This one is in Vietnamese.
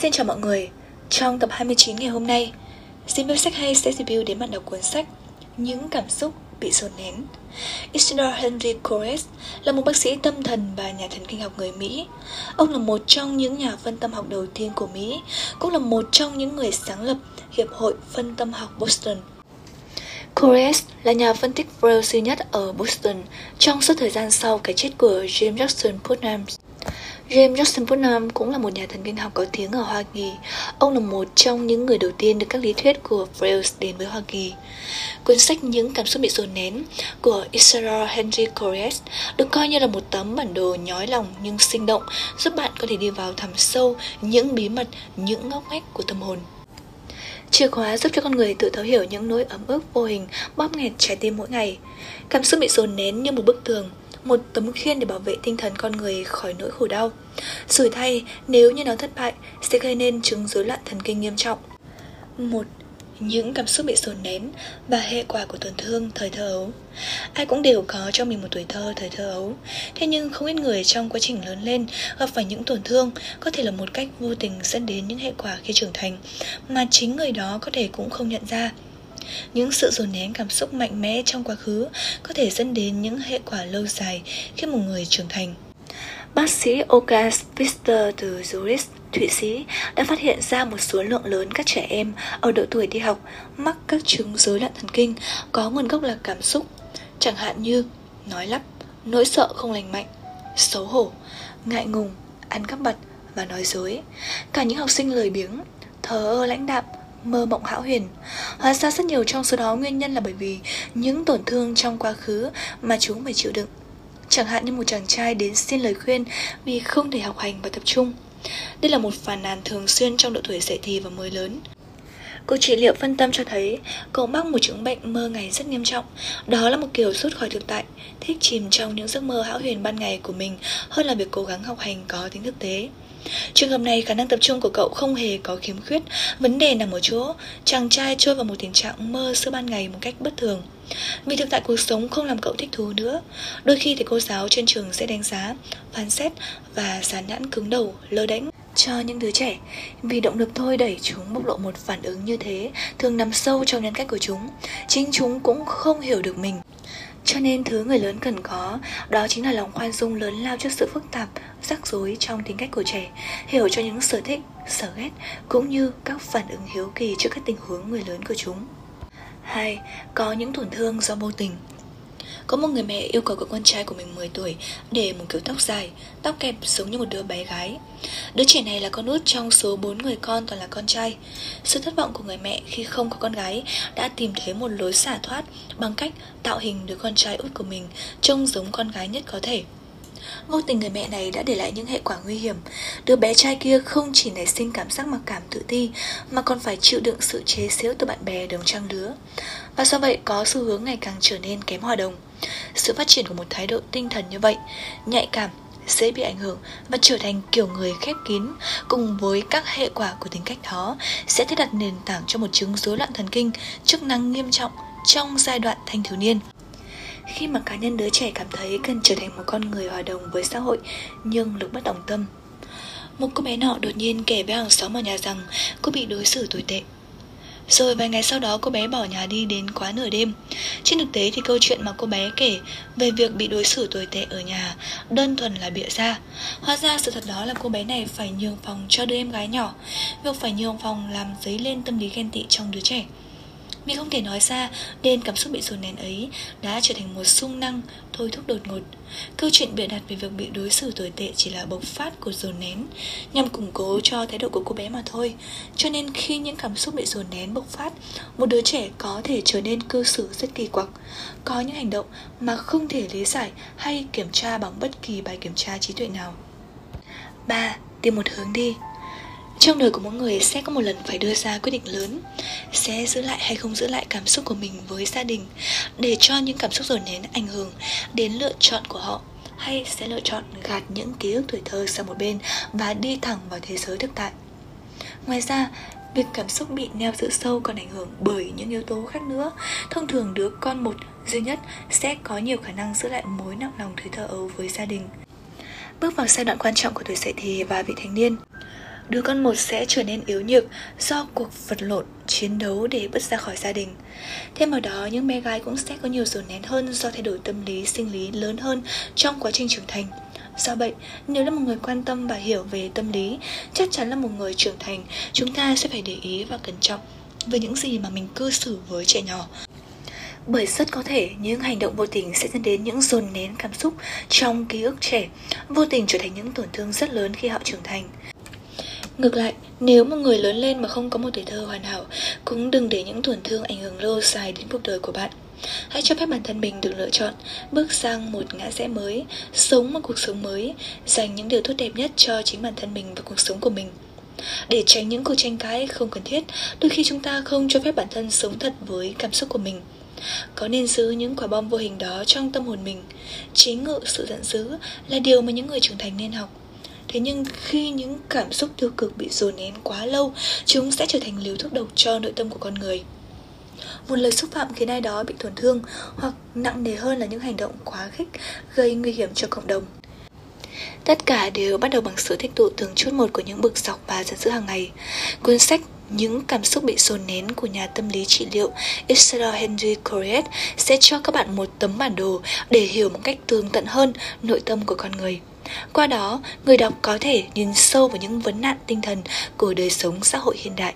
Xin chào mọi người, trong tập 29 ngày hôm nay, Review sách hay sẽ review đến bạn đọc cuốn sách Những cảm xúc bị dồn nén. Isidore Henry Cores là một bác sĩ tâm thần và nhà thần kinh học người Mỹ. Ông là một trong những nhà phân tâm học đầu tiên của Mỹ, cũng là một trong những người sáng lập Hiệp hội Phân tâm học Boston. Cores là nhà phân tích Freud duy nhất ở Boston trong suốt thời gian sau cái chết của James Jackson Putnam. James Justin Putnam cũng là một nhà thần kinh học có tiếng ở Hoa Kỳ. Ông là một trong những người đầu tiên được các lý thuyết của Freud đến với Hoa Kỳ. Cuốn sách Những cảm xúc bị dồn nén của Israel Henry Corres được coi như là một tấm bản đồ nhói lòng nhưng sinh động giúp bạn có thể đi vào thẳm sâu những bí mật, những ngóc ngách của tâm hồn. Chìa khóa giúp cho con người tự thấu hiểu những nỗi ấm ức vô hình bóp nghẹt trái tim mỗi ngày. Cảm xúc bị dồn nén như một bức tường, một tấm khiên để bảo vệ tinh thần con người khỏi nỗi khổ đau. Sủi thay, nếu như nó thất bại, sẽ gây nên chứng rối loạn thần kinh nghiêm trọng. Một những cảm xúc bị dồn nén và hệ quả của tổn thương thời thơ ấu. Ai cũng đều có trong mình một tuổi thơ thời thơ ấu. Thế nhưng không ít người trong quá trình lớn lên gặp phải những tổn thương có thể là một cách vô tình dẫn đến những hệ quả khi trưởng thành mà chính người đó có thể cũng không nhận ra. Những sự dồn nén cảm xúc mạnh mẽ trong quá khứ có thể dẫn đến những hệ quả lâu dài khi một người trưởng thành. Bác sĩ Oka Spister từ Zurich, Thụy Sĩ đã phát hiện ra một số lượng lớn các trẻ em ở độ tuổi đi học mắc các chứng rối loạn thần kinh có nguồn gốc là cảm xúc, chẳng hạn như nói lắp, nỗi sợ không lành mạnh, xấu hổ, ngại ngùng, ăn cắp bật và nói dối. Cả những học sinh lười biếng, thờ ơ lãnh đạm, mơ mộng hão huyền. Hóa ra rất nhiều trong số đó nguyên nhân là bởi vì những tổn thương trong quá khứ mà chúng phải chịu đựng. Chẳng hạn như một chàng trai đến xin lời khuyên vì không thể học hành và tập trung. Đây là một phàn nàn thường xuyên trong độ tuổi dậy thì và mới lớn. Cuộc trị liệu phân tâm cho thấy cậu mắc một chứng bệnh mơ ngày rất nghiêm trọng. Đó là một kiểu rút khỏi thực tại, thích chìm trong những giấc mơ hão huyền ban ngày của mình hơn là việc cố gắng học hành có tính thực tế. Trường hợp này khả năng tập trung của cậu không hề có khiếm khuyết, vấn đề nằm ở chỗ chàng trai trôi vào một tình trạng mơ giữa ban ngày một cách bất thường. Vì thực tại cuộc sống không làm cậu thích thú nữa Đôi khi thì cô giáo trên trường sẽ đánh giá Phán xét và dán nhãn cứng đầu, lơ đánh cho những đứa trẻ. Vì động lực thôi đẩy chúng bộc lộ một phản ứng như thế Thường nằm sâu trong nhân cách của chúng. Chính chúng cũng không hiểu được mình cho nên thứ người lớn cần có Đó chính là lòng khoan dung lớn lao trước sự phức tạp Rắc rối trong tính cách của trẻ Hiểu cho những sở thích, sở ghét Cũng như các phản ứng hiếu kỳ trước các tình huống người lớn của chúng 2. Có những tổn thương do vô tình có một người mẹ yêu cầu cậu con trai của mình 10 tuổi để một kiểu tóc dài, tóc kẹp giống như một đứa bé gái. Đứa trẻ này là con út trong số 4 người con toàn là con trai. Sự thất vọng của người mẹ khi không có con gái đã tìm thấy một lối xả thoát bằng cách tạo hình đứa con trai út của mình trông giống con gái nhất có thể. Vô tình người mẹ này đã để lại những hệ quả nguy hiểm Đứa bé trai kia không chỉ nảy sinh cảm giác mặc cảm tự ti Mà còn phải chịu đựng sự chế xếu từ bạn bè đồng trang lứa Và do vậy có xu hướng ngày càng trở nên kém hòa đồng sự phát triển của một thái độ tinh thần như vậy Nhạy cảm, dễ bị ảnh hưởng và trở thành kiểu người khép kín cùng với các hệ quả của tính cách đó sẽ thiết đặt nền tảng cho một chứng rối loạn thần kinh chức năng nghiêm trọng trong giai đoạn thanh thiếu niên khi mà cá nhân đứa trẻ cảm thấy cần trở thành một con người hòa đồng với xã hội nhưng lực bất đồng tâm. Một cô bé nọ đột nhiên kể với hàng xóm ở nhà rằng cô bị đối xử tồi tệ. Rồi vài ngày sau đó cô bé bỏ nhà đi đến quá nửa đêm. Trên thực tế thì câu chuyện mà cô bé kể Về việc bị đối xử tồi tệ ở nhà Đơn thuần là bịa ra. Hóa ra sự thật đó là cô bé này phải nhường phòng cho đứa em gái nhỏ. Việc phải nhường phòng làm dấy lên tâm lý ghen tị trong đứa trẻ mình không thể nói ra nên cảm xúc bị dồn nén ấy đã trở thành một sung năng thôi thúc đột ngột. Câu chuyện bịa đặt về việc bị đối xử tồi tệ chỉ là bộc phát của dồn nén nhằm củng cố cho thái độ của cô bé mà thôi. Cho nên khi những cảm xúc bị dồn nén bộc phát, một đứa trẻ có thể trở nên cư xử rất kỳ quặc, có những hành động mà không thể lý giải hay kiểm tra bằng bất kỳ bài kiểm tra trí tuệ nào. 3. Tìm một hướng đi trong đời của mỗi người sẽ có một lần phải đưa ra quyết định lớn Sẽ giữ lại hay không giữ lại cảm xúc của mình với gia đình Để cho những cảm xúc dồn nén ảnh hưởng đến lựa chọn của họ Hay sẽ lựa chọn gạt những ký ức tuổi thơ sang một bên Và đi thẳng vào thế giới thực tại. Ngoài ra, việc cảm xúc bị neo giữ sâu còn ảnh hưởng bởi những yếu tố khác nữa. Thông thường đứa con một duy nhất sẽ có nhiều khả năng giữ lại mối nặng lòng thời thơ ấu với gia đình. Bước vào giai đoạn quan trọng của tuổi dậy thì và vị thành niên đứa con một sẽ trở nên yếu nhược do cuộc vật lộn, chiến đấu để bứt ra khỏi gia đình. Thêm vào đó, những bé gái cũng sẽ có nhiều dồn nén hơn do thay đổi tâm lý, sinh lý lớn hơn trong quá trình trưởng thành. Do vậy, nếu là một người quan tâm và hiểu về tâm lý, chắc chắn là một người trưởng thành, chúng ta sẽ phải để ý và cẩn trọng về những gì mà mình cư xử với trẻ nhỏ bởi rất có thể những hành động vô tình sẽ dẫn đến những dồn nén cảm xúc trong ký ức trẻ, vô tình trở thành những tổn thương rất lớn khi họ trưởng thành. Ngược lại, nếu một người lớn lên mà không có một tuổi thơ hoàn hảo, cũng đừng để những tổn thương ảnh hưởng lâu dài đến cuộc đời của bạn. Hãy cho phép bản thân mình được lựa chọn, bước sang một ngã rẽ mới, sống một cuộc sống mới, dành những điều tốt đẹp nhất cho chính bản thân mình và cuộc sống của mình. Để tránh những cuộc tranh cãi không cần thiết, đôi khi chúng ta không cho phép bản thân sống thật với cảm xúc của mình. Có nên giữ những quả bom vô hình đó trong tâm hồn mình Chế ngự sự giận dữ là điều mà những người trưởng thành nên học Thế nhưng khi những cảm xúc tiêu cực bị dồn nén quá lâu, Chúng sẽ trở thành liều thuốc độc cho nội tâm của con người một lời xúc phạm khiến ai đó bị tổn thương hoặc nặng nề hơn là những hành động quá khích gây nguy hiểm cho cộng đồng. Tất cả đều bắt đầu bằng sự thích tụ từng chút một của những bực dọc và giận dữ hàng ngày. Cuốn sách những cảm xúc bị dồn nén của nhà tâm lý trị liệu Isadora Henry Corret sẽ cho các bạn một tấm bản đồ để hiểu một cách tường tận hơn nội tâm của con người. Qua đó, người đọc có thể nhìn sâu vào những vấn nạn tinh thần của đời sống xã hội hiện đại.